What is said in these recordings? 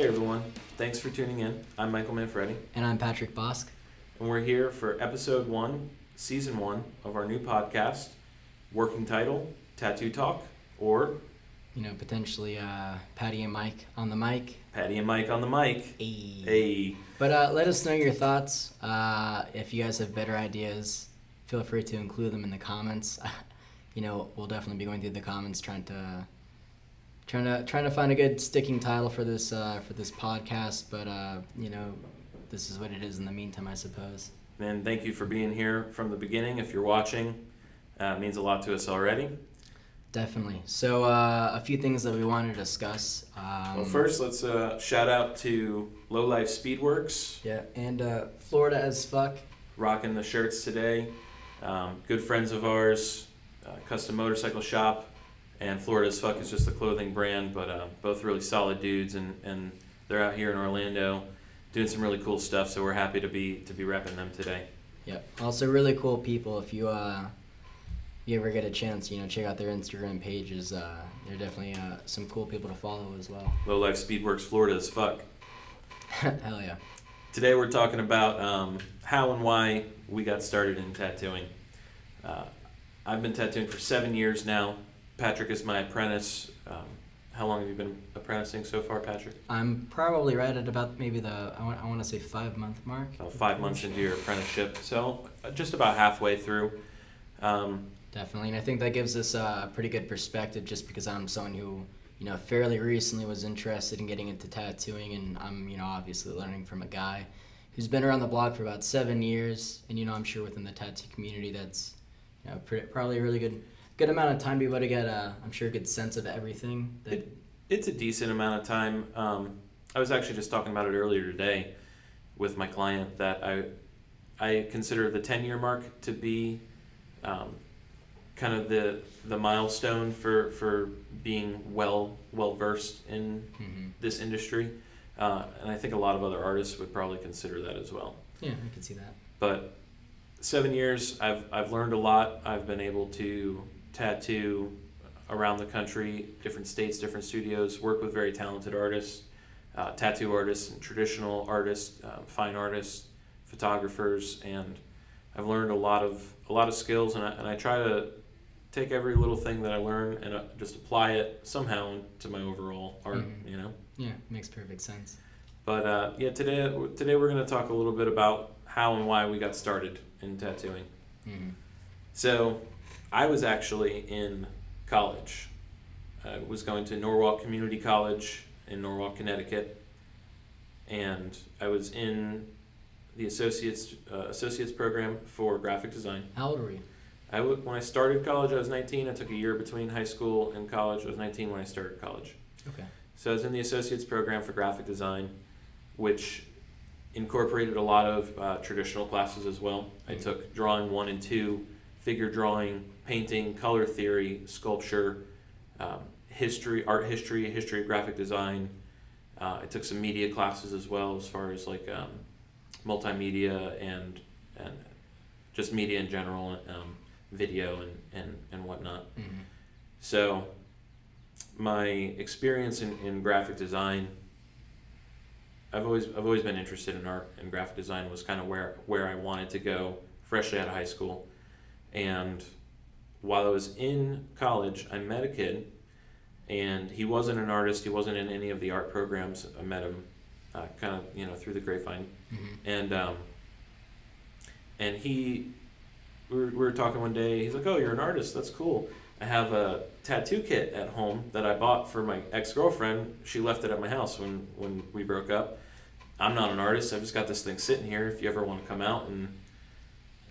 Hey everyone, thanks for tuning in. I'm Michael Manfredi, And I'm Patrick Bosk. and we're here for episode one, season one of our new podcast, working title Tattoo Talk, or You know, potentially uh, Patty and Mike on the mic. Patty and Mike on the mic. Ayy. Hey, But uh, let us know your thoughts. Uh, if you guys have better ideas, feel free to include them in the comments. you know, we'll definitely be going through the comments, trying to trying to trying to find a good sticking title for this uh, for this podcast. But uh, you know, this is what it is in the meantime, I suppose. and thank you for being here from the beginning. If you're watching, uh, it means a lot to us already. Definitely. So uh, a few things that we want to discuss. Um, well, first, let's uh, shout out to Low Life Speedworks, Yeah, and uh, Florida as fuck. rocking the shirts today. Um, good friends of ours, uh, Custom Motorcycle Shop, and Florida's Fuck is just a clothing brand, but uh, both really solid dudes, and, and they're out here in Orlando doing some really cool stuff. So we're happy to be to be repping them today. Yep. Also, really cool people. If you uh, you ever get a chance, you know, check out their Instagram pages. Uh, they're definitely uh, some cool people to follow as well. Low Life Speedworks Florida's Fuck. Hell yeah. Today we're talking about um, how and why we got started in tattooing. Uh, I've been tattooing for seven years now. Patrick is my apprentice. Um, how long have you been apprenticing so far, Patrick? I'm probably right at about maybe the I want I want to say five month mark. About five months into your apprenticeship, so uh, just about halfway through. Um, Definitely, and I think that gives us a pretty good perspective, just because I'm someone who you know fairly recently was interested in getting into tattooing, and I'm you know obviously learning from a guy who's been around the block for about seven years, and you know I'm sure within the tattoo community that's you know pretty, probably a really good good amount of time to be able to get a I'm sure a good sense of everything. That, it's a decent amount of time. Um, I was actually just talking about it earlier today with my client that I I consider the ten year mark to be um, kind of the the milestone for for being well well versed in Mhm. this industry, uh, and I think a lot of other artists would probably consider that as well. Yeah, I can see that. But seven years, I've I've learned a lot. I've been able to tattoo around the country, different states, different studios, work with very talented artists, uh, tattoo artists, and traditional artists, uh, fine artists, photographers, and I've learned a lot of a lot of skills, and I, and I try to take every little thing that I learn and uh, just apply it somehow to my overall art. Mhm. You know. Yeah, makes perfect sense. But uh, yeah, today today we're going to talk a little bit about how and why we got started in tattooing. Mhm. So, I was actually in college. I was going to Norwalk Community College in Norwalk, Connecticut, and I was in the associates uh, associates program for graphic design. How old were you? I w- when I started college, I was 19. I took a year between high school and college. I was 19 when I started college. Okay. So I was in the associates program for graphic design, which incorporated a lot of uh, traditional classes as well. I Mhm. took drawing one and two, figure drawing, painting, color theory, sculpture, um, history, art history, history of graphic design. Uh, I took some media classes as well, as far as like um, multimedia and and just media in general, um, video and, and, and whatnot. Mhm. So, my experience in, in graphic design, I've always I've always been interested in art, and graphic design was kind of where where I wanted to go freshly out of high school. And while I was in college, I met a kid, and he wasn't an artist. He wasn't in any of the art programs. I met him, uh, kind of you know through the grapevine, Mhm. and um, and he we were, we were talking one day he's like oh you're an artist that's cool i have a tattoo kit at home that i bought for my ex-girlfriend she left it at my house when when we broke up i'm not an artist i've just got this thing sitting here if you ever want to come out and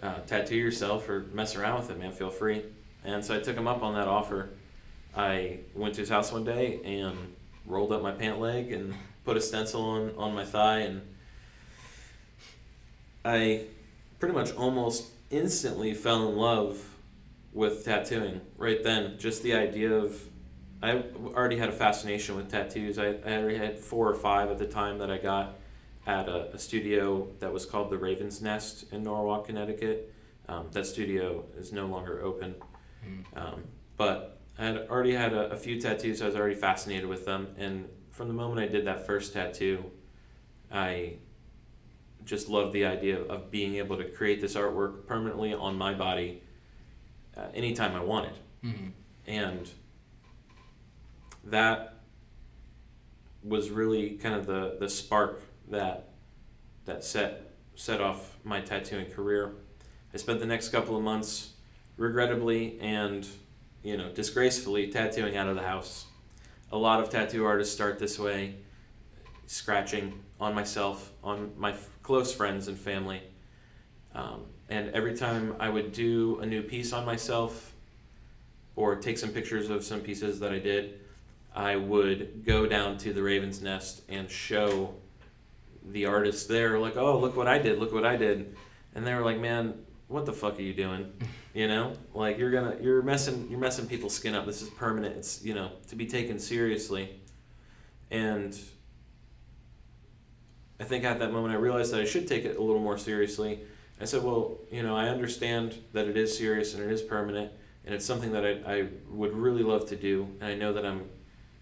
uh, tattoo yourself or mess around with it man feel free and so i took him up on that offer i went to his house one day and rolled up my pant leg and put a stencil on, on my thigh and I pretty much almost instantly fell in love with tattooing right then. Just the idea of, I already had a fascination with tattoos. I, I already had four or five at the time that I got at a, a studio that was called the Raven's Nest in Norwalk, Connecticut. Um, that studio is no longer open. Um, but I had already had a, a few tattoos. I was already fascinated with them, and from the moment I did that first tattoo, I just loved the idea of being able to create this artwork permanently on my body uh, anytime I wanted. Mm-hmm. And that was really kind of the, the spark that that set set off my tattooing career. I spent the next couple of months regrettably and you know disgracefully tattooing out of the house. A lot of tattoo artists start this way, scratching on myself, on my f- close friends and family. Um, and every time I would do a new piece on myself or take some pictures of some pieces that I did, I would go down to the Raven's Nest and show the artists there, like, oh, look what I did, look what I did. And they were like, man, what the fuck are you doing? You know, like you're gonna, you're messing, you're messing people's skin up. This is permanent. It's, you know, to be taken seriously. And I think at that moment I realized that I should take it a little more seriously. I said, well, you know, I understand that it is serious and it is permanent, and it's something that I, I would really love to do. And I know that I'm,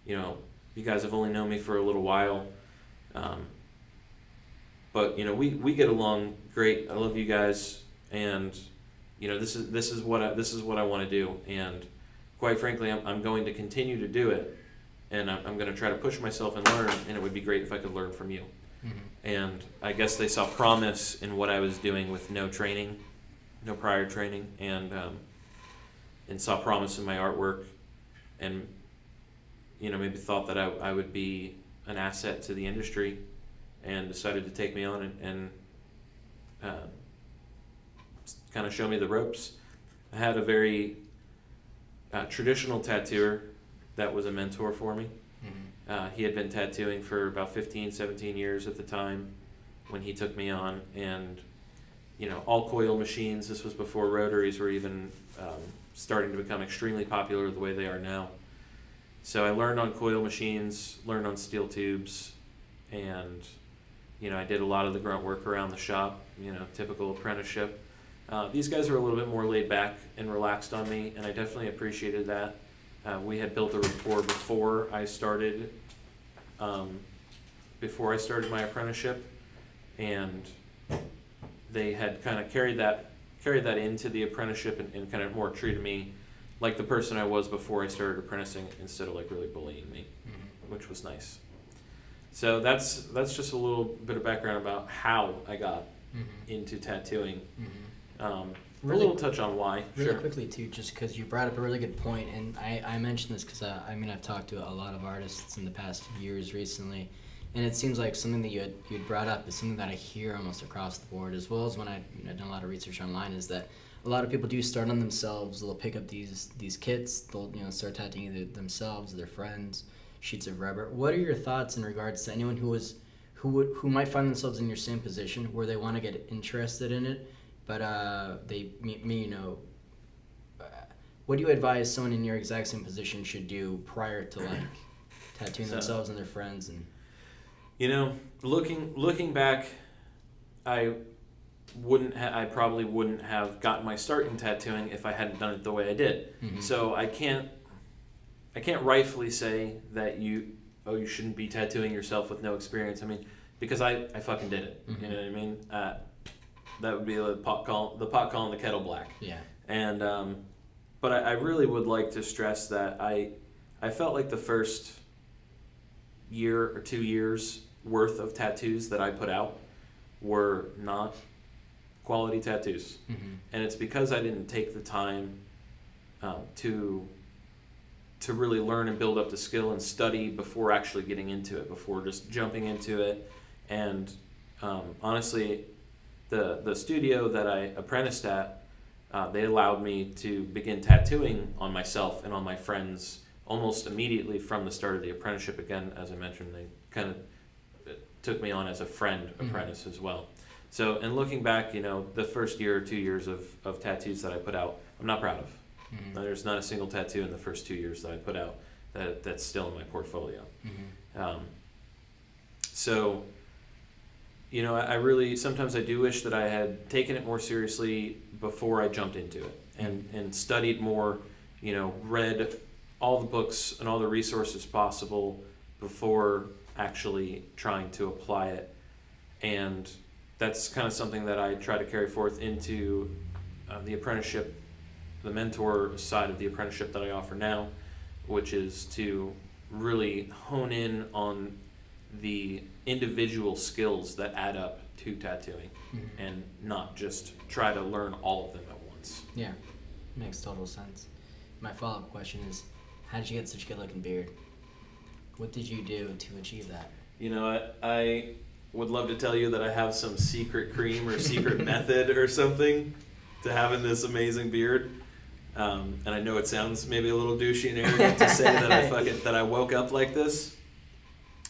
you know, you guys have only known me for a little while. Um, but you know, we, we get along great. I love you guys, and you know, this is this is what I, this is what I want to do. And quite frankly, I'm, I'm going to continue to do it, and I'm, I'm going to try to push myself and learn. And it would be great if I could learn from you Mm-hmm. and I guess they saw promise in what I was doing with no training, no prior training, and um, and saw promise in my artwork, and you know maybe thought that I, I would be an asset to the industry, and decided to take me on and, and uh, kind of show me the ropes. I had a very uh, traditional tattooer that was a mentor for me. Mm-hmm. Uh, he had been tattooing for about 15, 17 years at the time when he took me on, and you know, all coil machines. This was before rotaries were even um, starting to become extremely popular the way they are now. So I learned on coil machines, learned on steel tubes, and you know, I did a lot of the grunt work around the shop. You know, typical apprenticeship. Uh, these guys were a little bit more laid back and relaxed on me, and I definitely appreciated that. Uh, we had built a rapport before I started, um, before I started my apprenticeship, and they had kind of carried that carried that into the apprenticeship and, and kind of more treated me like the person I was before I started apprenticing instead of like really bullying me, Mm-hmm. which was nice. So that's that's just a little bit of background about how I got Mm-hmm. into tattooing. Mm-hmm. Um, Really- a little touch on why. Really sure. quickly too, just because you brought up a really good point, and I, I mentioned this because I, I mean I've talked to a lot of artists in the past years recently, and it seems like something that you had you had brought up is something that I hear almost across the board, as well as when I you know done a lot of research online, is that a lot of people do start on themselves. They'll pick up these these kits. They'll you know start tattooing either themselves, their friends, sheets of rubber. What are your thoughts in regards to anyone who was who would who might find themselves in your same position where they want to get interested in it? But uh, they me, me you know uh, what do you advise someone in your exact same position should do prior to like tattooing So- themselves and their friends and You know, looking looking back, I wouldn't ha- I probably wouldn't have gotten my start in tattooing if I hadn't done it the way I did. Mhm. So I can't I can't rightfully say that you oh you shouldn't be tattooing yourself with no experience. I mean, because I, I fucking did it. Mhm. You know what I mean? Uh, that would be the pot call the pot calling the kettle black. yeah And um, but I, I really would like to stress that I I felt like the first year or two years worth of tattoos that I put out were not quality tattoos, mm-hmm. and it's because I didn't take the time um, to to really learn and build up the skill and study before actually getting into it, before just jumping into it. And um, honestly, the the studio that I apprenticed at, uh, they allowed me to begin tattooing on myself and on my friends almost immediately from the start of the apprenticeship. Again, as I mentioned, they kind of took me on as a friend Mhm. apprentice as well. So, and looking back, you know, the first year or two years of, of tattoos that I put out, I'm not proud of. Mm-hmm. There's not a single tattoo in the first two years that I put out that that's still in my portfolio. Mm-hmm. Um, so, you know, I, really sometimes I do wish that I had taken it more seriously before I jumped into it and and studied more. You know, read all the books and all the resources possible before actually trying to apply it. And that's kind of something that I try to carry forth into uh, the apprenticeship, the mentor side of the apprenticeship that I offer now, which is to really hone in on the individual skills that add up to tattooing Mhm. and not just try to learn all of them at once. Yeah, makes total sense. My follow up question is how did you get such a good looking beard? What did you do to achieve that? You know, I, I would love to tell you that I have some secret cream or secret method or something to having this amazing beard. Um, and I know it sounds maybe a little douchey and arrogant to say that I fucking that I woke up like this,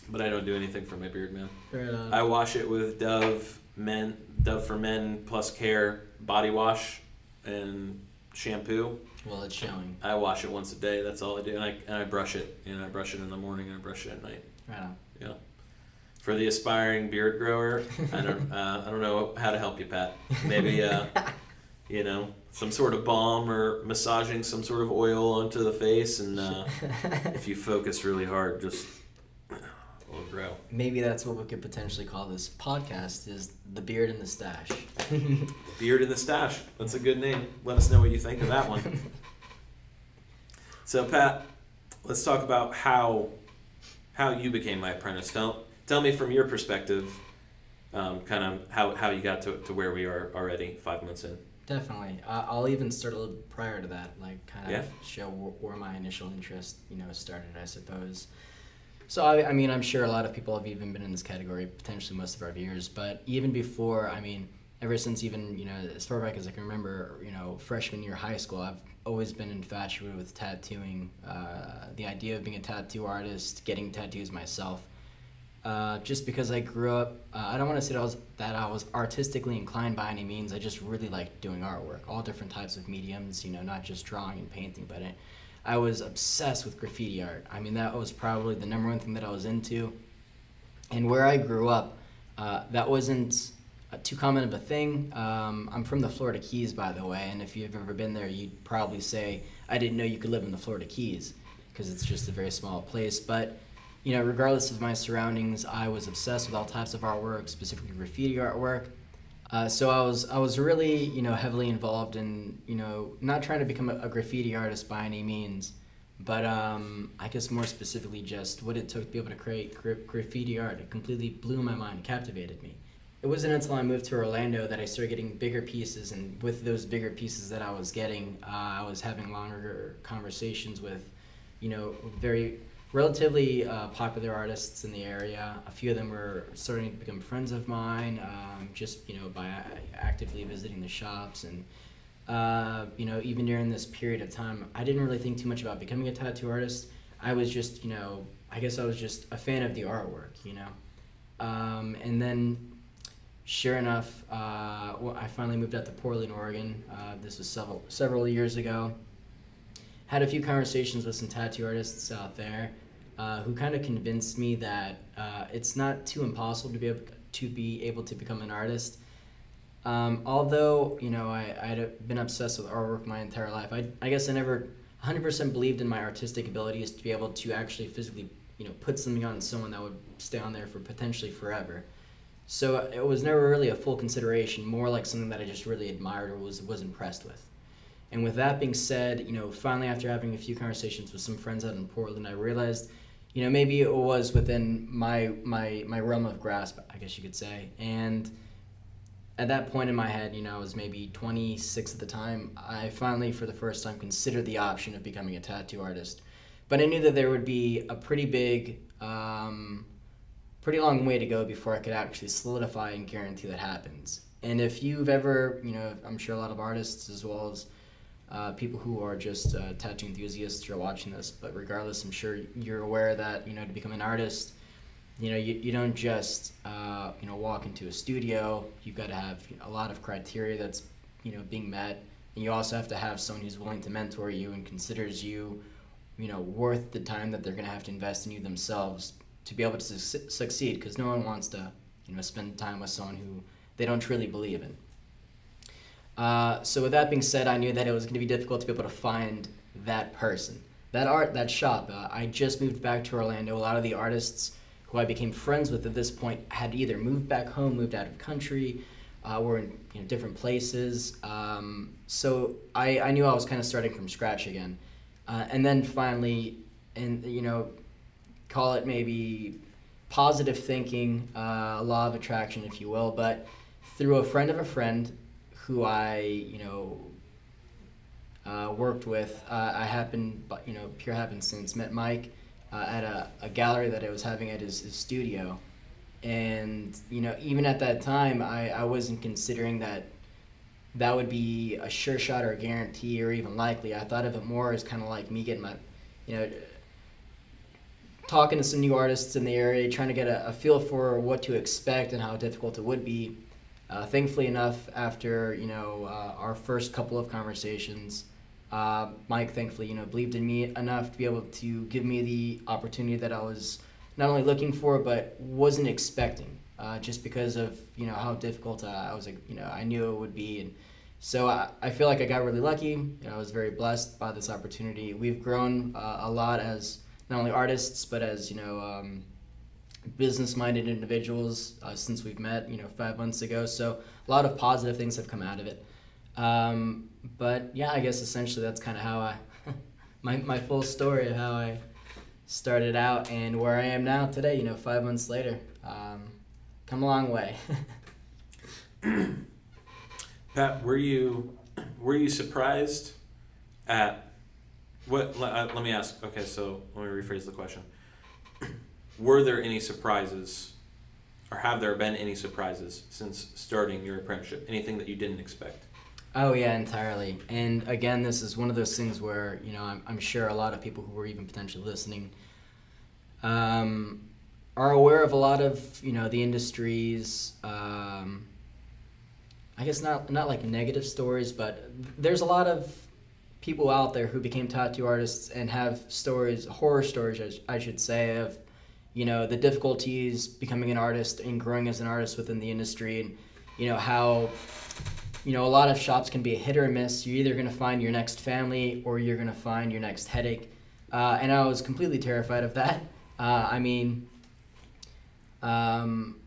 but I don't do anything for my beard, man. Right on. I wash it with Dove Men, Dove for Men Plus Care body wash and shampoo. well, it's showing. I wash it once a day. That's all I do, and I and I brush it. You know, I brush it in the morning and I brush it at night. Right on. Yeah. For the aspiring beard grower, I don't uh, I don't know how to help you, Pat. Maybe uh, you know some sort of balm or massaging some sort of oil onto the face, and uh, if you focus really hard, just grow. Maybe that's what we could potentially call this podcast is the beard and the stash. Beard and the stash. That's a good name. Let us know what you think of that one. So Pat, let's talk about how how you became my apprentice. Tell tell me from your perspective, um, kind of how, how you got to, to where we are already five months in. Definitely. Uh, I'll even start a little prior to that, like kind of Yeah. show wh- where my initial interest, you know, started. I suppose. So I, I mean, I'm sure a lot of people have even been in this category, potentially most of our viewers. But even before, I mean, ever since even you know as far back as I can remember, you know, freshman year high school, I've always been infatuated with tattooing. Uh, the idea of being a tattoo artist, getting tattoos myself. Uh, just because I grew up, uh, I don't want to say that I, was, that I was artistically inclined by any means. I just really liked doing artwork, all different types of mediums, you know, not just drawing and painting, but it, I was obsessed with graffiti art. I mean, that was probably the number one thing that I was into. And where I grew up, uh, that wasn't uh, too common of a thing. Um, I'm from the Florida Keys, by the way, and if you've ever been there, you'd probably say, I didn't know you could live in the Florida Keys, because it's just a very small place. But you know, regardless of my surroundings, I was obsessed with all types of artwork, specifically graffiti artwork. Uh, so I was I was really you know heavily involved in you know not trying to become a, a graffiti artist by any means, but um, I guess more specifically just what it took to be able to create gra- graffiti art. It completely blew my mind, captivated me. It wasn't until I moved to Orlando that I started getting bigger pieces, and with those bigger pieces that I was getting, uh, I was having longer conversations with, you know, very relatively uh, popular artists in the area. A few of them were starting to become friends of mine, um, just you know by actively visiting the shops and. Uh, you know, even during this period of time, I didn't really think too much about becoming a tattoo artist. I was just, you know, I guess I was just a fan of the artwork, you know. Um, and then, sure enough, uh, well, I finally moved out to Portland, Oregon. Uh, this was several several years ago. Had a few conversations with some tattoo artists out there, uh, who kind of convinced me that uh, it's not too impossible to be able to be able to become an artist. Um, although you know I I'd been obsessed with artwork my entire life, I I guess I never 100% believed in my artistic abilities to be able to actually physically you know put something on someone that would stay on there for potentially forever. So it was never really a full consideration, more like something that I just really admired or was was impressed with. And with that being said, you know, finally after having a few conversations with some friends out in Portland, I realized, you know, maybe it was within my my my realm of grasp, I guess you could say. And at that point in my head, you know, I was maybe 26 at the time. I finally, for the first time, considered the option of becoming a tattoo artist. But I knew that there would be a pretty big, um, pretty long way to go before I could actually solidify and guarantee that happens. And if you've ever, you know, I'm sure a lot of artists as well as uh, people who are just uh, tattoo enthusiasts are watching this, but regardless, I'm sure you're aware that, you know, to become an artist, you know, you, you don't just, uh, you know, walk into a studio. You've got to have a lot of criteria that's, you know, being met. And you also have to have someone who's willing to mentor you and considers you, you know, worth the time that they're going to have to invest in you themselves to be able to su- succeed because no one wants to, you know, spend time with someone who they don't truly believe in. Uh, so with that being said, I knew that it was going to be difficult to be able to find that person. that art that shop. Uh, I just moved back to Orlando. A lot of the artists who I became friends with at this point had either moved back home, moved out of country, uh, were in you know, different places. Um, so I, I knew I was kind of starting from scratch again. Uh, and then finally, and you know, call it maybe positive thinking, uh, law of attraction, if you will, but through a friend of a friend who I, you know, uh, worked with, uh, I happened, you know, pure happenstance, met Mike uh, at a, a gallery that I was having at his, his studio. And, you know, even at that time, I, I wasn't considering that that would be a sure shot or a guarantee or even likely. I thought of it more as kind of like me getting my, you know, talking to some new artists in the area, trying to get a, a feel for what to expect and how difficult it would be. Uh, thankfully enough, after you know uh, our first couple of conversations, uh, Mike thankfully you know believed in me enough to be able to give me the opportunity that I was not only looking for but wasn't expecting, uh, just because of you know how difficult uh, I was you know I knew it would be and. So I, I feel like I got really lucky. You know, I was very blessed by this opportunity. We've grown uh, a lot as not only artists but as you know um, business-minded individuals uh, since we've met you know five months ago so a lot of positive things have come out of it um, but yeah i guess essentially that's kind of how i my, my full story of how i started out and where i am now today you know five months later um, come a long way pat were you were you surprised at what? Let, uh, let me ask. Okay, so let me rephrase the question. Were there any surprises, or have there been any surprises since starting your apprenticeship? Anything that you didn't expect? Oh yeah, entirely. And again, this is one of those things where you know I'm, I'm sure a lot of people who are even potentially listening um, are aware of a lot of you know the industries. Um, I guess not not like negative stories, but there's a lot of people out there who became tattoo artists and have stories, horror stories, I should say, of you know the difficulties becoming an artist and growing as an artist within the industry, and you know how you know a lot of shops can be a hit or a miss. You're either going to find your next family or you're going to find your next headache, uh, and I was completely terrified of that. Uh, I mean. Um,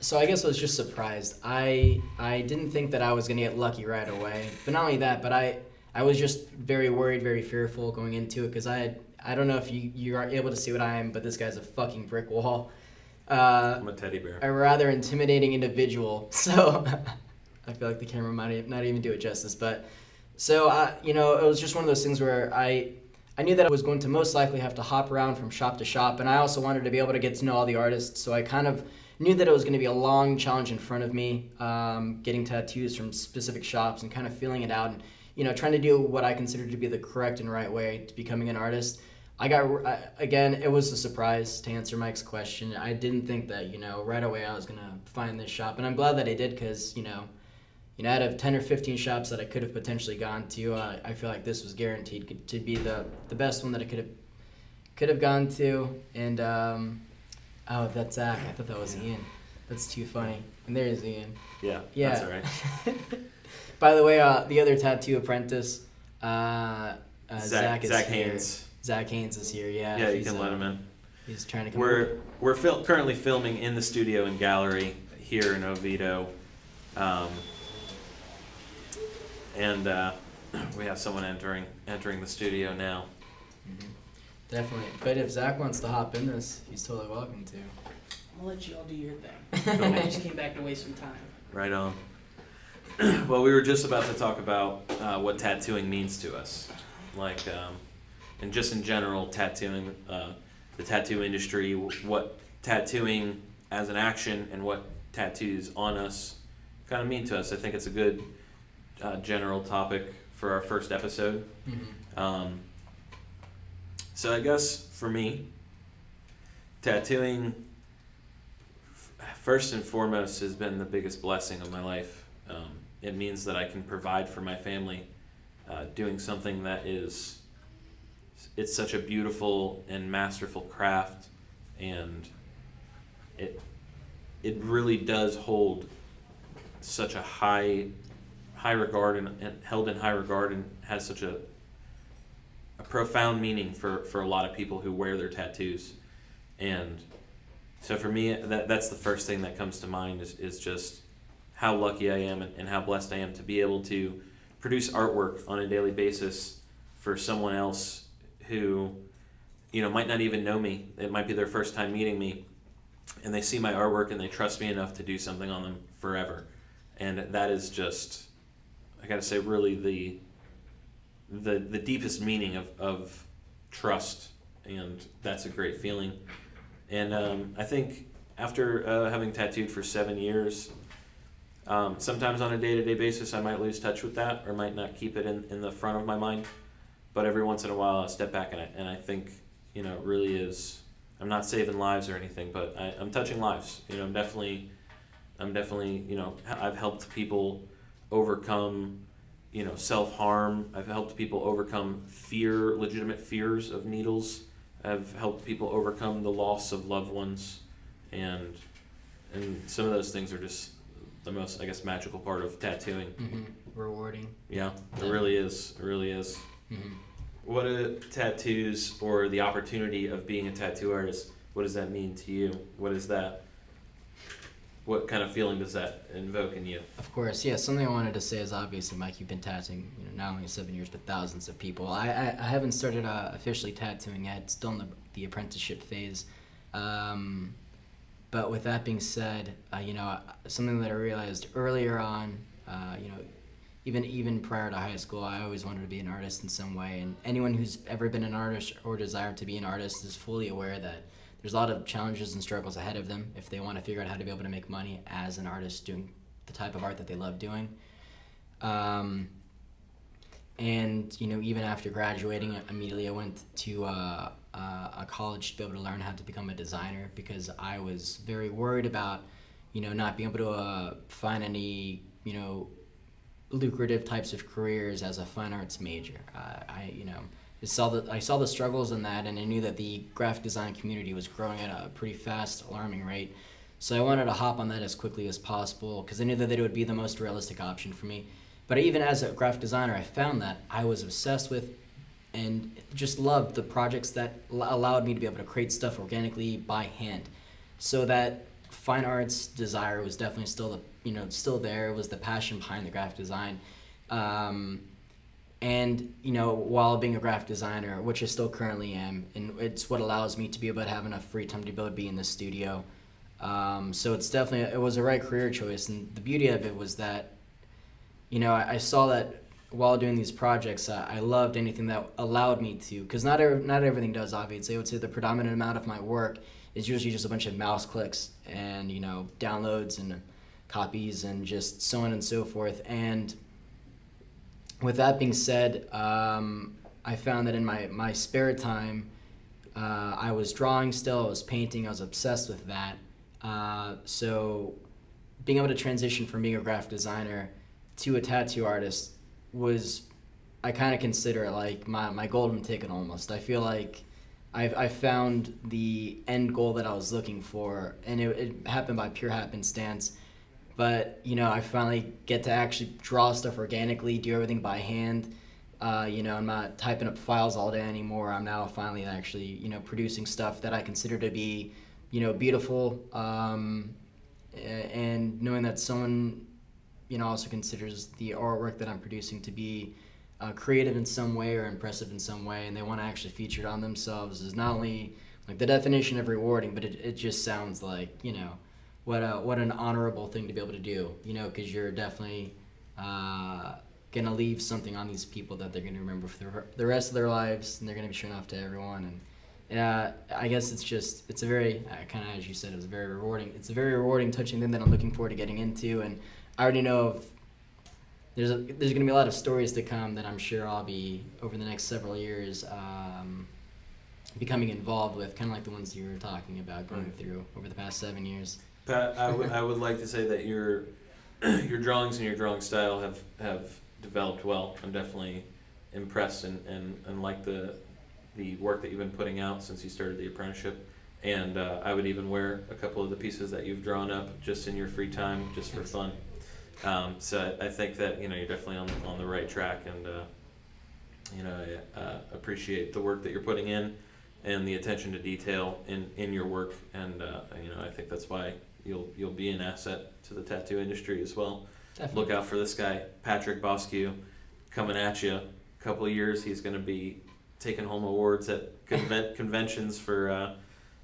so I guess I was just surprised. I I didn't think that I was gonna get lucky right away. But not only that, but I I was just very worried, very fearful going into it because I had I don't know if you you are able to see what I am, but this guy's a fucking brick wall. Uh, I'm a teddy bear. A rather intimidating individual. So I feel like the camera might not even do it justice. But so I, you know, it was just one of those things where I I knew that I was going to most likely have to hop around from shop to shop, and I also wanted to be able to get to know all the artists. So I kind of knew that it was going to be a long challenge in front of me, um, getting tattoos from specific shops and kind of feeling it out and you know trying to do what I consider to be the correct and right way to becoming an artist. I got I, again, it was a surprise to answer Mike's question. I didn't think that you know right away I was gonna find this shop, and I'm glad that I did because you know, you know, out of ten or fifteen shops that I could have potentially gone to, uh, I feel like this was guaranteed to be the the best one that I could have could have gone to, and um, Oh, that's Zach. I thought that was Ian. That's too funny. And there's Ian. Yeah. Yeah. That's all right. By the way, uh, the other tattoo apprentice, uh, uh, Zach, Zach, is Zach. Haynes. Zach Haynes is here. Yeah. Yeah, you can let him in. He's trying to come. We're over. we're fil- currently filming in the studio and gallery here in Oviedo, um, and uh, we have someone entering entering the studio now. Mm-hmm. Definitely. But if Zach wants to hop in this, he's totally welcome to. I'll let you all do your thing. I just came back to waste some time. Right on. well, we were just about to talk about uh, what tattooing means to us, like, um, and just in general, tattooing, uh, the tattoo industry, what tattooing as an action, and what tattoos on us kind of mean to us. I think it's a good uh, general topic for our first episode. Mm-hmm. Um, so I guess for me, tattooing first and foremost has been the biggest blessing of my life. Um, it means that I can provide for my family, uh, doing something that is it's such a beautiful and masterful craft, and it it really does hold such a high high regard and, and held in high regard and has such a a profound meaning for, for a lot of people who wear their tattoos. And so for me, that, that's the first thing that comes to mind is, is just how lucky I am and, and how blessed I am to be able to produce artwork on a daily basis for someone else who, you know, might not even know me. It might be their first time meeting me, and they see my artwork and they trust me enough to do something on them forever. And that is just, I gotta say, really the the the deepest meaning of, of trust, and that's a great feeling. And um, I think after uh, having tattooed for seven years, um, sometimes on a day to day basis, I might lose touch with that or might not keep it in, in the front of my mind. But every once in a while, I step back and I, and I think, you know, it really is. I'm not saving lives or anything, but I, I'm touching lives. You know, I'm definitely, I'm definitely, you know, I've helped people overcome, you know, self harm. I've helped people overcome fear, legitimate fears of needles. I've helped people overcome the loss of loved ones, and and some of those things are just the most, I guess, magical part of tattooing. hmm Rewarding. Yeah, it really is. It really is. Hmm What do tattoos or the opportunity of being a tattoo artist? What does that mean to you? What is that? What kind of feeling does that invoke in you? Of course, yeah. Something I wanted to say is obviously, Mike, you've been tattooing, you know, not only seven years but thousands of people. I I, I haven't started uh, officially tattooing yet. Still in the, the apprenticeship phase. Um, but with that being said, uh, you know, something that I realized earlier on, uh, you know, even even prior to high school, I always wanted to be an artist in some way. And anyone who's ever been an artist or desired to be an artist is fully aware that there's a lot of challenges and struggles ahead of them if they want to figure out how to be able to make money as an artist doing the type of art that they love doing. Um, and you know, even after graduating, immediately I went to uh, uh, a college to be able to learn how to become a designer because I was very worried about, you know, not being able to uh, find any, you know, lucrative types of careers as a fine arts major. Uh, I, you know, I saw the I saw the struggles in that, and I knew that the graphic design community was growing at a pretty fast, alarming rate. So I wanted to hop on that as quickly as possible because I knew that it would be the most realistic option for me. But even as a graphic designer, I found that I was obsessed with and just loved the projects that allowed me to be able to create stuff organically by hand. So that fine arts desire was definitely still the you know still there. It was the passion behind the graphic design. Um, and you know while being a graphic designer which i still currently am and it's what allows me to be able to have enough free time to be able to be in the studio um, so it's definitely it was a right career choice and the beauty of it was that you know i, I saw that while doing these projects I, I loved anything that allowed me to because not, ev- not everything does obviously i would say the predominant amount of my work is usually just a bunch of mouse clicks and you know downloads and copies and just so on and so forth and with that being said, um, I found that in my, my spare time, uh, I was drawing still, I was painting, I was obsessed with that. Uh, so being able to transition from being a graphic designer to a tattoo artist was, I kind of consider it like my, my golden ticket almost. I feel like I've, I found the end goal that I was looking for, and it, it happened by pure happenstance but you know i finally get to actually draw stuff organically do everything by hand. Uh, you know i'm not typing up files all day anymore. I'm now finally actually you know producing stuff that i consider to be you know beautiful. Um, and knowing that someone you know also considers the artwork that i'm producing to be uh, creative in some way or impressive in some way and they want to actually feature it on themselves is not only like the definition of rewarding but it, it just sounds like you know what a what an honorable thing to be able to do you know because you're definitely uh, gonna leave something on these people that they're gonna remember for the, the rest of their lives and they're gonna be showing off to everyone and uh, I guess it's just it's a very uh, kind of as you said it was very rewarding it's a very rewarding touching thing that I'm looking forward to getting into and I already know of there's a, there's gonna be a lot of stories to come that I'm sure I'll be over the next several years um, becoming involved with kind of like the ones you were talking about going Right. through over the past seven years. Pat, I would I would like to say that your your drawings and your drawing style have have developed well. I'm definitely impressed and, and, and like the the work that you've been putting out since you started the apprenticeship. And uh, I would even wear a couple of the pieces that you've drawn up just in your free time, just for fun. Um, so I, I think that you know you're definitely on on the right track, and uh, you know, I uh, appreciate the work that you're putting in and the attention to detail in, in your work. And, uh, you know, I think that's why you'll, you'll be an asset to the tattoo industry as well. Definitely. Look out for this guy, Patrick Bosque, coming at you. A couple of years, he's going to be taking home awards at conven- conventions for uh,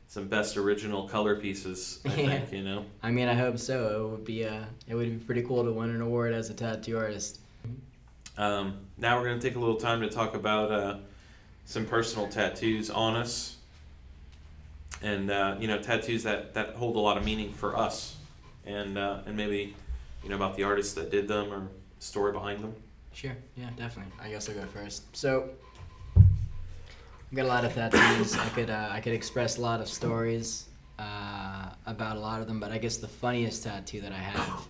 some best original color pieces. I Yeah. think you know. I mean, I hope so. It would be uh, it would be pretty cool to win an award as a tattoo artist. Um, now we're going to take a little time to talk about uh, some personal tattoos on us, and uh, you know, tattoos that, that hold a lot of meaning for us, and uh, and maybe you know about the artists that did them or story behind them. Sure. Yeah, definitely. I guess I'll go first. So, I've got a lot of tattoos. I could uh, I could express a lot of stories uh, about a lot of them, but I guess the funniest tattoo that I have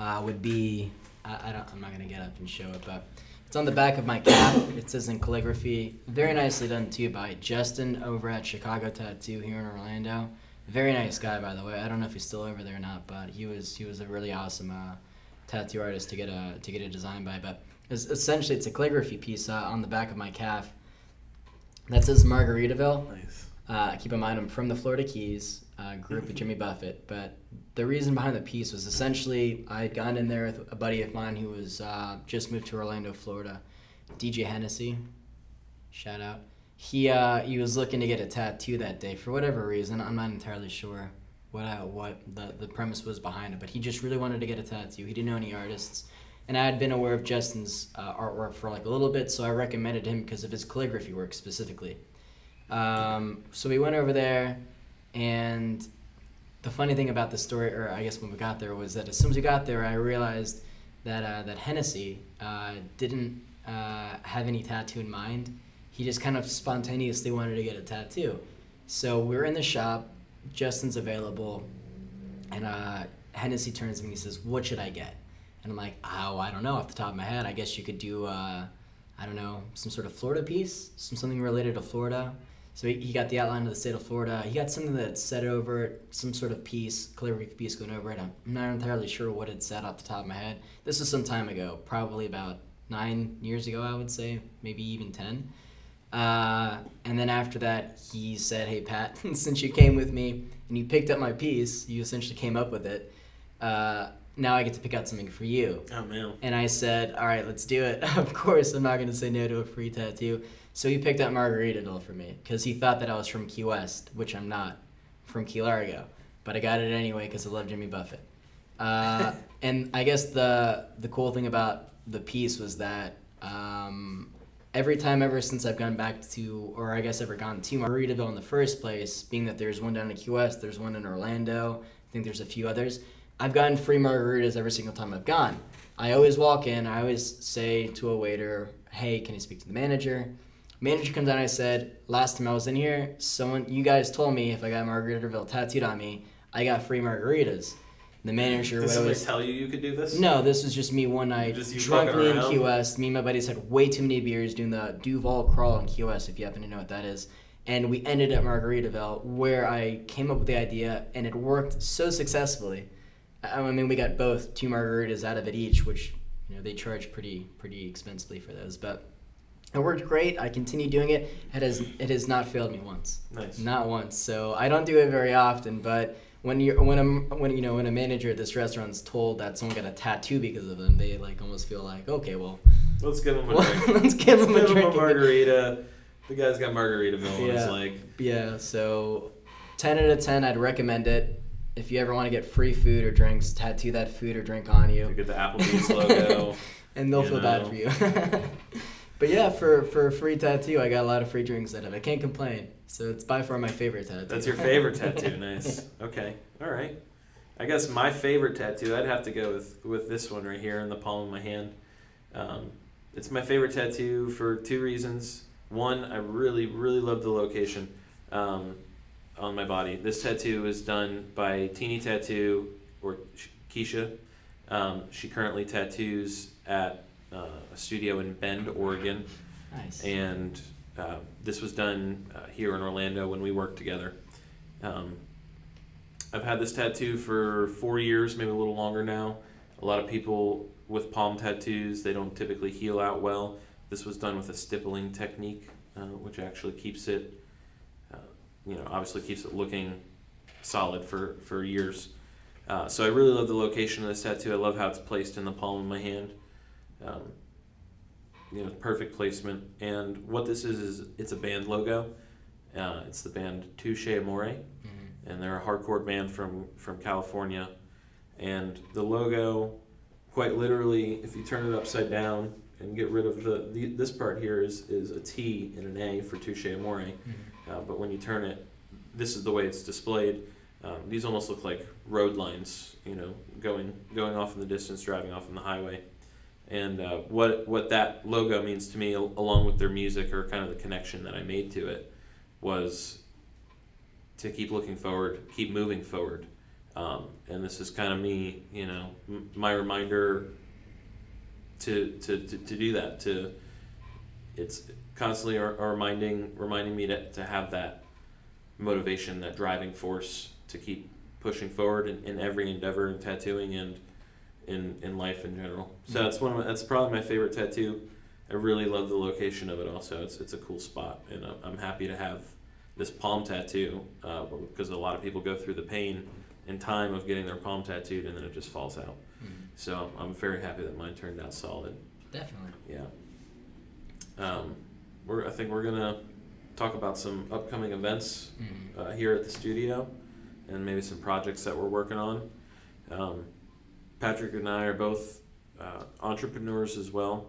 uh, would be I, I don't I'm not gonna get up and show it, but it's on the back of my calf. It says in calligraphy, very nicely done too by Justin over at Chicago Tattoo here in Orlando. Very nice guy, by the way. I don't know if he's still over there or not, but he was he was a really awesome uh, tattoo artist to get a to get a design by. But it's, essentially, it's a calligraphy piece uh, on the back of my calf that says Margaritaville. Nice. Uh, keep in mind, I'm from the Florida Keys. Uh, grew up with Jimmy Buffett, but the reason behind the piece was essentially I had gone in there with a buddy of mine who was uh, just moved to Orlando, Florida, DJ Hennessy. Shout out. He uh, he was looking to get a tattoo that day for whatever reason. I'm not entirely sure what I, what the, the premise was behind it, but he just really wanted to get a tattoo. He didn't know any artists, and I had been aware of Justin's uh, artwork for like a little bit, so I recommended him because of his calligraphy work specifically. Um, so we went over there, and the funny thing about the story, or I guess when we got there, was that as soon as we got there, I realized that uh, that Hennessy uh, didn't uh, have any tattoo in mind. He just kind of spontaneously wanted to get a tattoo. So we're in the shop. Justin's available, and uh, Hennessy turns to me and he says, "What should I get?" And I'm like, "Oh, I don't know. Off the top of my head, I guess you could do, uh, I don't know, some sort of Florida piece, some something related to Florida." So he, he got the outline of the state of Florida. He got something that said over it, some sort of piece, calligraphy piece going over it. I'm not entirely sure what it said off the top of my head. This was some time ago, probably about nine years ago, I would say, maybe even ten. Uh, and then after that, he said, "Hey Pat, since you came with me and you picked up my piece, you essentially came up with it. Uh, now I get to pick out something for you." Oh man. And I said, "All right, let's do it." of course, I'm not going to say no to a free tattoo. So he picked out Margaritaville for me because he thought that I was from Key West, which I'm not. From Key Largo, but I got it anyway because I love Jimmy Buffett. Uh, and I guess the the cool thing about the piece was that um, every time ever since I've gone back to, or I guess ever gone to Margaritaville in the first place, being that there's one down in Key West, there's one in Orlando, I think there's a few others. I've gotten free margaritas every single time I've gone. I always walk in, I always say to a waiter, "Hey, can you speak to the manager?" Manager comes out and I said, "Last time I was in here, someone you guys told me if I got Margaritaville tattooed on me, I got free margaritas." The manager Did somebody always tell you you could do this? no, this was just me one night, Just fucking in? Key West. Me and my buddies had way too many beers doing the Duval crawl in Key West, if you happen to know what that is. And we ended at Margaritaville, where I came up with the idea, and it worked so successfully. I I mean, we got both two margaritas out of it each, which you know they charge pretty pretty expensively for those, but it worked great. I continue doing it. It has it has not failed me once. Nice. Not once. So I don't do it very often, but when you when a when you know when a manager at this restaurant's told that someone got a tattoo because of them, they like almost feel like, okay, well, Let's give him a well drink. let's give them a Let's give him drink. a margarita. The guy's got Margaritaville on his Yeah. leg. Yeah. So ten out of ten, I'd recommend it. If you ever want to get free food or drinks, tattoo that food or drink on You you, get the Applebee's logo. and they'll feel bad for you. but yeah, for for a free tattoo, I got a lot of free drinks out of it. I can't complain. So it's by far my favorite tattoo. That's your favorite tattoo. Nice. Okay. All right. I guess my favorite tattoo, I'd have to go with with this one right here in the palm of my hand. Um, it's my favorite tattoo for two reasons. One, I really, really love the location um, on my body. This tattoo is done by Teeny Tattoo or Keisha. Um, she currently tattoos at uh, a studio in Bend, Oregon Nice. and uh, this was done uh, here in Orlando when we worked together. Um, I've had this tattoo for four years, maybe a little longer now. A lot of people with palm tattoos, they don't typically heal out well. this was done with a stippling technique, uh, which actually keeps it, uh, you know, obviously keeps it looking solid for, for years. Uh, so I really love the location of this tattoo. I love how it's placed in the palm of my hand. Um, you know, perfect placement. And what this is is it's a band logo. Uh, it's the band Touche Amore, Mm-hmm. and they're a hardcore band from from California. And the logo, quite literally, if you turn it upside down and get rid of the, the this part here is is a T and an A for Touche Amore. Mm-hmm. Uh, but when you turn it, this is the way it's displayed. Um, these almost look like road lines, you know, going going off in the distance, driving off on the highway. And uh, what what that logo means to me, along with their music or kind of the connection that I made to it, was to keep looking forward, keep moving forward. Um, and this is kind of me, you know, m- my reminder to, to, to, to do that. To it's constantly reminding reminding me to, to have that motivation, that driving force to keep pushing forward in, in every endeavor in tattooing and in, in life in general. So that's one of my, that's probably my favorite tattoo. I really love the location of it. Also, it's it's a cool spot, and I'm, I'm happy to have this palm tattoo uh, because a lot of people go through the pain and time of getting their palm tattooed, and then it just falls out. Mhm. So I'm very happy that mine turned out solid. Definitely. Yeah. Um, we're I think we're gonna talk about some upcoming events Mhm. uh, here at the studio, and maybe some projects that we're working on. Um, Patrick and I are both uh, entrepreneurs as well.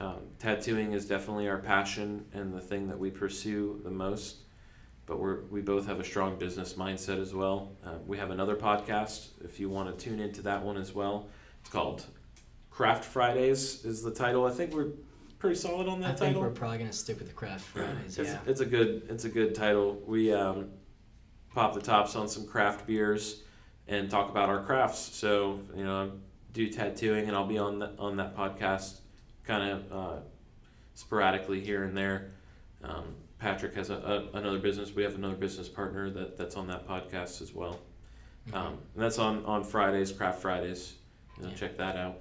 Um, tattooing is definitely our passion and the thing that we pursue the most. But we're we both have a strong business mindset as well. Uh, we have another podcast. If you want to tune into that one as well, it's called Craft Fridays. Is the title? I think we're pretty solid on that I think we're probably gonna stick with the craft Fridays. It's, Yeah. it's a good it's a good title. We um, pop the tops on some craft beers and talk about our crafts. So you know, I do tattooing, and I'll be on that on that podcast, kind of uh, sporadically here and there. Um, Patrick has a, a, another business. We have another business partner that, that's on that podcast as well. Mhm. Um, and that's on, on Fridays, Craft Fridays. You know, Yeah. check that out.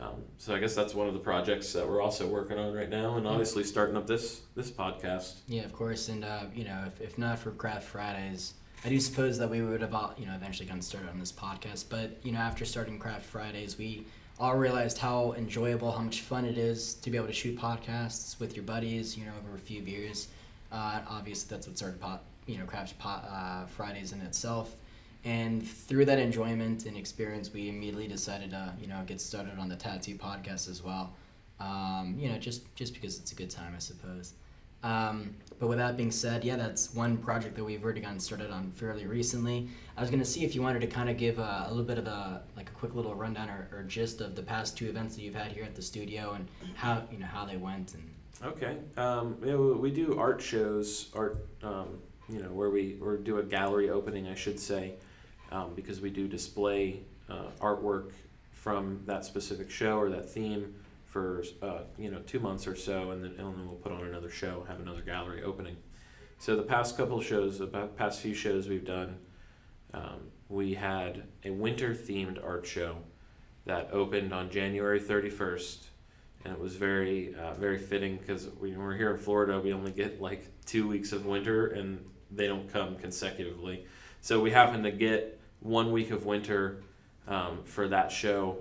Um, so I guess that's one of the projects that we're also working on right now, and obviously starting up this this podcast. Yeah, of course, and uh, you know, if, if not for Craft Fridays, I do suppose that we would have, all, you know, eventually gotten started on this podcast. But you know, after starting Craft Fridays, we all realized how enjoyable, how much fun it is to be able to shoot podcasts with your buddies, you know, over a few beers. Uh, obviously, that's what started pot, you know, Craft pot, uh, Fridays in itself. And through that enjoyment and experience, we immediately decided to, you know, get started on the tattoo podcast as well. Um, you know, just just because it's a good time, I suppose. Um, but with that being said, yeah, that's one project that we've already gotten started on fairly recently. I was gonna see if you wanted to kind of give a, a little bit of a like a quick little rundown or, or gist of the past two events that you've had here at the studio and how you know how they went and Okay. Um, yeah, we we do art shows, art, um, you know, where we or do a gallery opening, I should say, um, because we do display uh, artwork from that specific show or that theme for uh, you know two months or so, and then and then we'll put on another show, have another gallery opening. So the past couple shows, the past few shows we've done, um, we had a winter themed art show that opened on January thirty first and it was very uh, very fitting because when we're here in Florida, we only get like two weeks of winter, and they don't come consecutively. So we happened to get one week of winter um, for that show,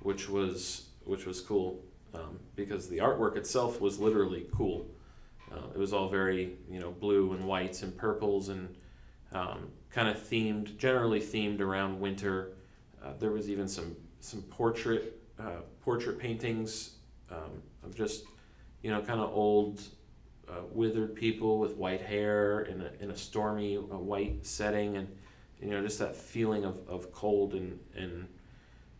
which was which was cool um, because the artwork itself was literally cool. Uh, it was all very you know blue and whites and purples and um, kind of themed, generally themed around winter. Uh, there was even some some portrait uh, portrait paintings um, of just you know kind of old uh, withered people with white hair in a, in a stormy uh, white setting and you know just that feeling of, of cold and and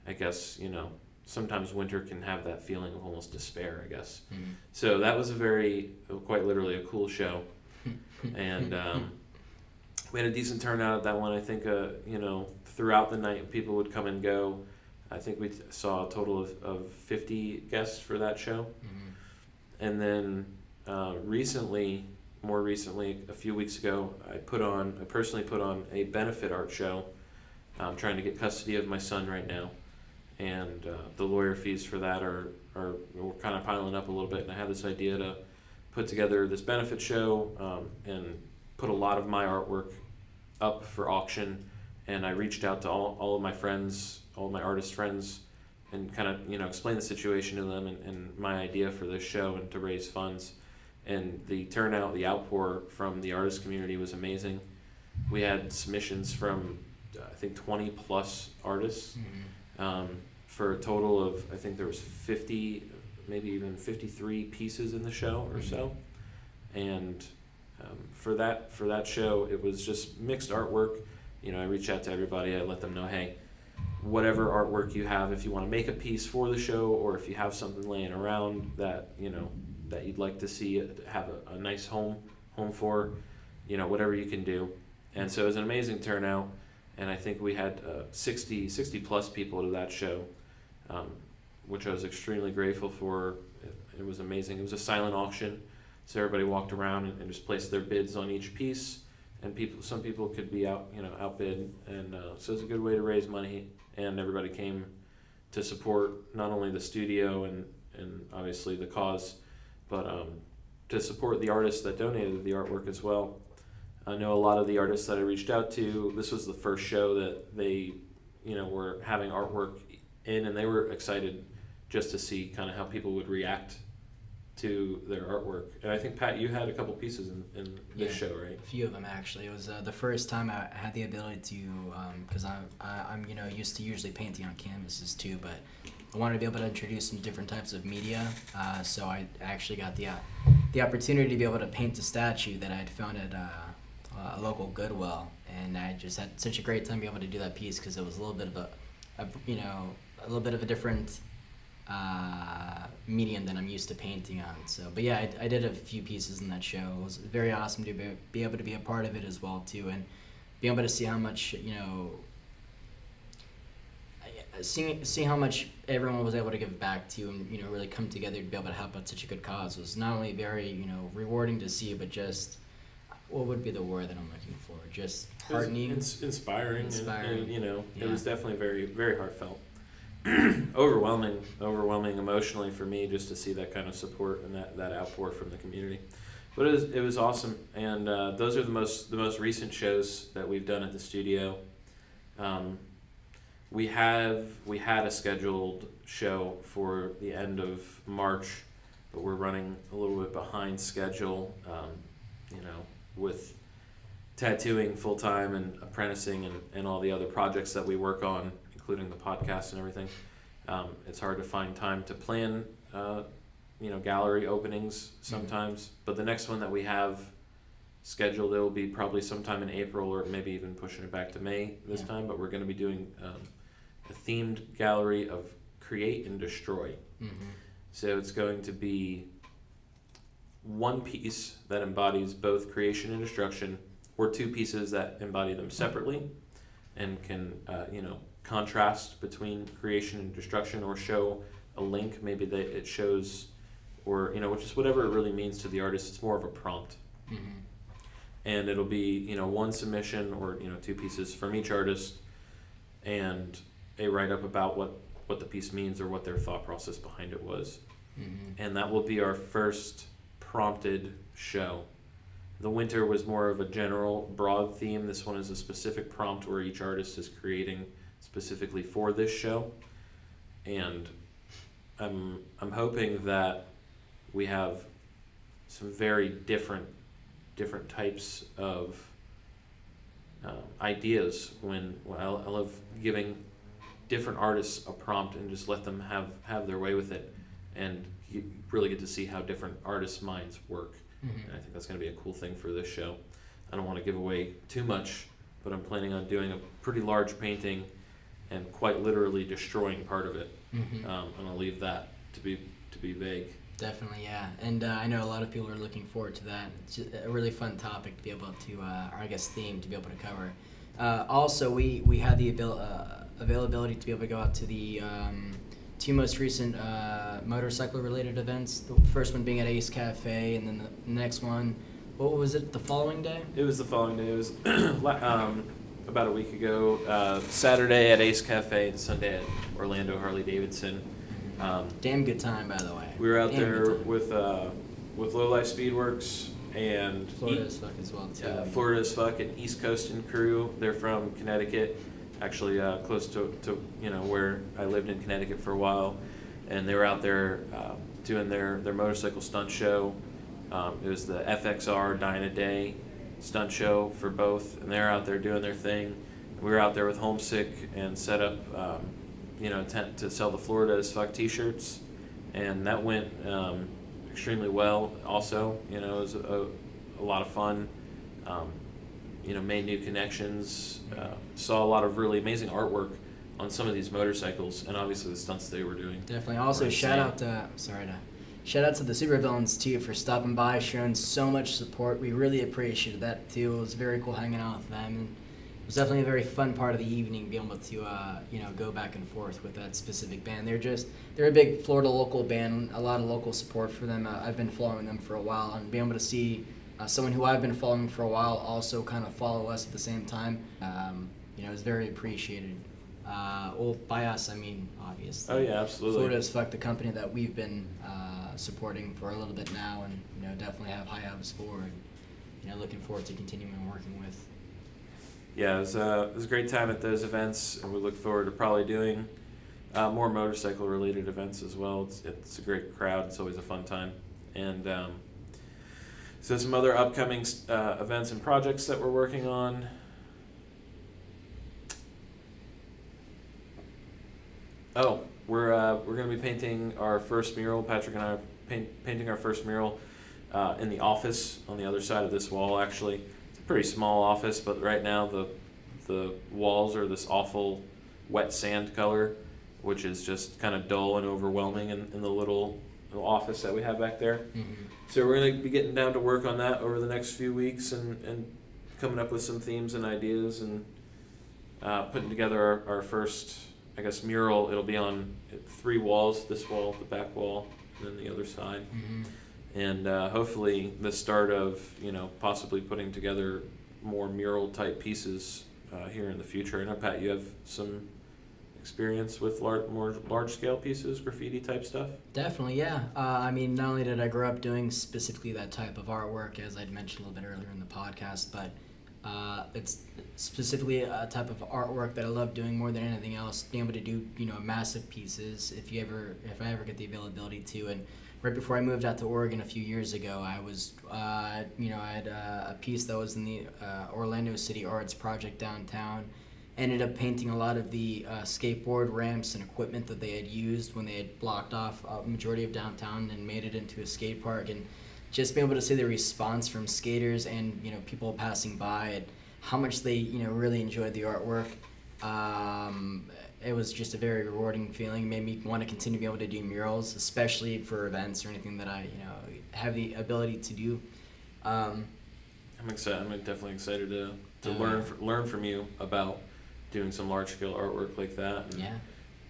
I guess you know sometimes winter can have that feeling of almost despair I guess so that was a very quite literally a cool show and um, we had a decent turnout at that one I think uh, you know throughout the night people would come and go I think we saw a total of, of 50 guests for that show. Mhm. And then uh, recently, more recently, a few weeks ago, I put on, I personally put on a benefit art show. I'm trying to get custody of my son right now. And uh, the lawyer fees for that are are we're kind of piling up a little bit. And I had this idea to put together this benefit show um, and put a lot of my artwork up for auction. And I reached out to all, all of my friends, all of my artist friends, and kind of you know explain the situation to them and, and my idea for this show and to raise funds. And the turnout, the outpour from the artist community was amazing. We had submissions from I think 20 plus artists um, for a total of I think there was 50, maybe even 53 pieces in the show or so. And um, for that for that show, it was just mixed artwork. You know, I reach out to everybody. I let them know, hey, whatever artwork you have, if you want to make a piece for the show, or if you have something laying around that you know that you'd like to see have a, a nice home home for, you know, whatever you can do. And so it was an amazing turnout, and I think we had uh, 60, 60 plus people to that show, um, which I was extremely grateful for. It, it was amazing. It was a silent auction, so everybody walked around and, and just placed their bids on each piece, and people, some people could be out, you know, outbid, and uh, so it's a good way to raise money, and everybody came to support not only the studio and and obviously the cause, but um, to support the artists that donated the artwork as well. I know a lot of the artists that I reached out to. This was the first show that they, you know, were having artwork in, and they were excited just to see kind of how people would react to their artwork. And I think Pat, you had a couple pieces in, in this Yeah. show, right? A few of them actually. It was uh, the first time I had the ability to, because I'm I, I'm you know used to usually painting on canvases too, but I wanted to be able to introduce some different types of media. Uh, so I actually got the uh, the opportunity to be able to paint a statue that I'd found at uh, a local Goodwill, and I just had such a great time being able to do that piece because it was a little bit of a, a you know a little bit of a different uh, medium than I'm used to painting on. So, but yeah, I, I did a few pieces in that show. It was very awesome to be, be able to be a part of it as well too, and be able to see how much you know. Seeing see how much everyone was able to give back to, and you know, really come together to be able to help out such a good cause was not only very you know rewarding to see, but just what would be the word that I'm looking for? Just heartening. ins- inspiring, Inspiring. And, you know, it was definitely very, very heartfelt, overwhelming, overwhelming emotionally for me just to see that kind of support and that, that outpour from the community. But it was, it was awesome, and uh, those are the most the most recent shows that we've done at the studio. Um, we have we had a scheduled show for the end of March, but we're running a little bit behind schedule. Um, you know, with tattooing full time and apprenticing and, and all the other projects that we work on, including the podcast and everything. Um, it's hard to find time to plan, uh, you know, gallery openings sometimes. But the next one that we have scheduled, it will be probably sometime in April or maybe even pushing it back to May this Yeah. time. But we're going to be doing um, a themed gallery of create and destroy. hmm So it's going to be one piece that embodies both creation and destruction, or two pieces that embody them separately, and can uh, you know contrast between creation and destruction, or show a link. Maybe that it shows, or you know, which is whatever it really means to the artist. It's more of a prompt, hmm and it'll be you know one submission or you know two pieces from each artist, and a write up about what what the piece means or what their thought process behind it was hmm and that will be our first prompted show. The winter was more of a general, broad theme. This one is a specific prompt where each artist is creating specifically for this show, and I'm I'm hoping that we have some very different different types of um, ideas when, when I, love giving different artists a prompt and just let them have have their way with it and you really get to see how different artists' minds work. hmm And I think that's going to be a cool thing for this show. I don't want to give away too much, but I'm planning on doing a pretty large painting and quite literally destroying part of it. hmm Um, and I'll leave that to be to be vague. Definitely, yeah. And uh, I know a lot of people are looking forward to that. It's a really fun topic to be able to, uh, or I guess theme to be able to cover. Uh, also, we, we had the abil- uh, availability to be able to go out to the um, two most recent uh, motorcycle related events. The first one being at Ace Cafe, and then the next one, what was it, the following day? It was the following day. It was um, about a week ago. Uh, Saturday at Ace Cafe and Sunday at Orlando Harley Davidson. Um, Damn good time, by the way. we were out Damn there with uh, with Low Life Speedworks and Florida E- as fuck as well too. uh, Florida as fuck and East Coastin crew. They're from Connecticut, actually uh, close to, to you know where I lived in Connecticut for a while, and they were out there uh, doing their their motorcycle stunt show. Um, it was the FXR Dyna Day stunt show for both, and they're out there doing their thing. We were out there with Homesick and set up, um, you know, tent to sell the Florida as fuck T-shirts, and that went um, extremely well. Also, you know, it was a, a lot of fun. Um, you know, made new connections. Uh, saw a lot of really amazing artwork on some of these motorcycles, and obviously the stunts they were doing. Definitely. Also, shout out to sorry to shout out to the supervillains too for stopping by, showing so much support. We really appreciated that too. It was very cool hanging out with them, and it was definitely a very fun part of the evening being able to uh, you know go back and forth with that specific band. They're just they're a big Florida local band. A lot of local support for them. Uh, I've been following them for a while, and being able to see. Uh, someone who I've been following for a while also kind of follow us at the same time. Um, you know, is very appreciated. Uh, well, by us, I mean obviously. Oh yeah, absolutely. Florida is fuck the company that we've been uh, supporting for a little bit now, and you know definitely have high hopes for, and you know looking forward to continuing working with. yeah, it was, uh, it was a great time at those events, and we look forward to probably doing uh, more motorcycle related events as well. It's, it's a great crowd, it's always a fun time. And um, so, some other upcoming uh, events and projects that we're working on. Oh, we're, uh, we're going to be painting our first mural. Patrick and I are paint, painting our first mural uh, in the office on the other side of this wall, actually it's a pretty small office, but right now the the walls are this awful wet sand color, which is just kind of dull and overwhelming in, in the little, little office that we have back there. So we're gonna be getting down to work on that over the next few weeks and, and coming up with some themes and ideas and uh, putting together our, our first, I guess, mural. It'll be on three walls: this wall, the back wall, and then the other side Mm-hmm. and uh, hopefully the start of you know possibly putting together more mural type pieces uh, here in the future. I know Pat, you have some experience with large, more large scale pieces, graffiti type stuff. Definitely, yeah. Uh, I mean, not only did I grow up doing specifically that type of artwork, as I'd mentioned a little bit earlier in the podcast, but uh, it's specifically a type of artwork that I love doing more than anything else. Being able to do, you know, massive pieces. If you ever, if I ever get the availability to, and right before I moved out to Oregon a few years ago, I was, uh, you know, I had uh, a piece that was in the uh, Orlando City Arts Project downtown ended up painting a lot of the uh, skateboard ramps and equipment that they had used when they had blocked off a majority of downtown and made it into a skate park and just being able to see the response from skaters and you know people passing by and how much they you know really enjoyed the artwork um, it was just a very rewarding feeling It made me want to continue being able to do murals especially for events or anything that i you know have the ability to do um, I'm excited. I'm definitely excited to, to Uh, learn learn from you about doing some large scale artwork like that. And yeah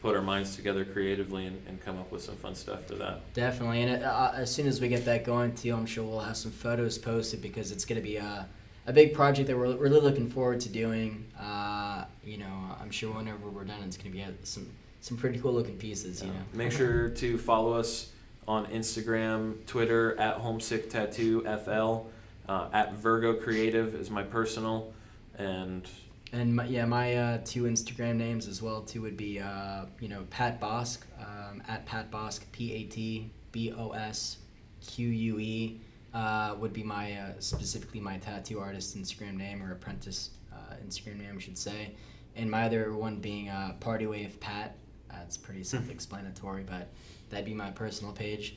Put our minds together creatively and, and come up with some fun stuff for that. Definitely, and uh, as soon as we get that going, too, I'm sure we'll have some photos posted because it's going to be a, a big project that we're really looking forward to doing. Uh, you know, I'm sure whenever we're done, it's going to be uh, some some pretty cool looking pieces. You Uh, know, Make sure to follow us on Instagram, Twitter at Homesick Tattoo FL, uh, at Virgo Creative is my personal, and And my, yeah, my uh, two Instagram names as well too would be uh, you know Pat Bosque um, at Pat Bosque P A T B O S Q U E uh, would be my uh, specifically my tattoo artist Instagram name or apprentice uh, Instagram name I should say, and my other one being Party Wave Pat. That's pretty self-explanatory, but that'd be my personal page.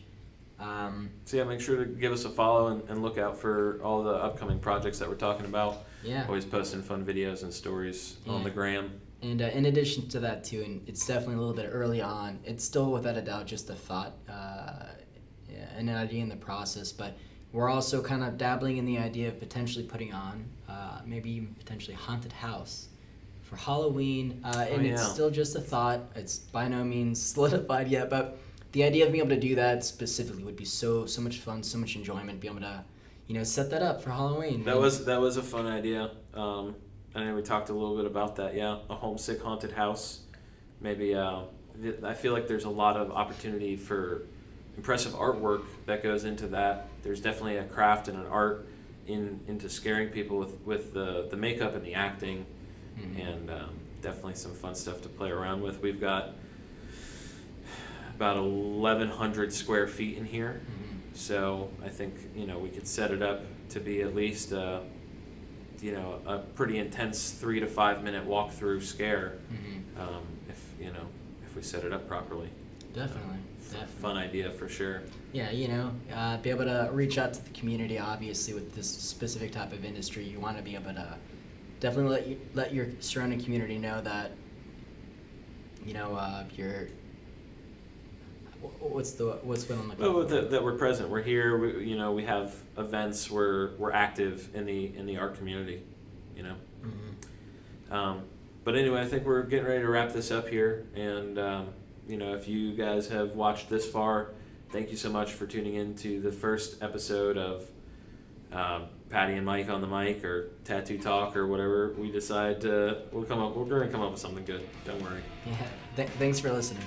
Um, so yeah, make sure to give us a follow and, and look out for all the upcoming projects that we're talking about. yeah. Always posting fun videos and stories on the gram. And uh, in addition to that, too, and it's definitely a little bit early on. It's still, without a doubt, just a thought uh, yeah, and an idea in the process. But we're also kind of dabbling in the idea of potentially putting on, uh, maybe even potentially haunted house for Halloween. Uh, and Oh, it's still just a thought. It's by no means solidified yet, but the idea of being able to do that specifically would be so so much fun, so much enjoyment. Be able to, you know, set that up for Halloween. That was that was a fun idea. Um, I know we talked a little bit about that. Yeah, a homesick haunted house. Maybe uh, I feel like there's a lot of opportunity for impressive artwork that goes into that. There's definitely a craft and an art in into scaring people with with the the makeup and the acting, Mhm. and um, definitely some fun stuff to play around with. We've got about 1,100 square feet in here. So I think you know we could set it up to be at least uh, you know a pretty intense three to five minute walkthrough scare Mhm. um, if you know if we set it up properly. Definitely. F- Definitely. Fun idea for sure. Yeah, you know, uh, be able to reach out to the community. Obviously, with this specific type of industry, you want to be able to definitely let you, let your surrounding community know that you know uh, you're. Wh- What's the what's what I'm looking Well, that, that we're present. We're here. We, you know, we have events. We're we're active in the in the art community. You know. Mhm. Um, but anyway, I think we're getting ready to wrap this up here. And, um, you know, if you guys have watched this far, thank you so much for tuning in to the first episode of um, Patty and Mike on the mic or Tattoo Talk or whatever we decide to. We'll come up. We're going to come up with something good. Don't worry. Yeah. Th- thanks for listening.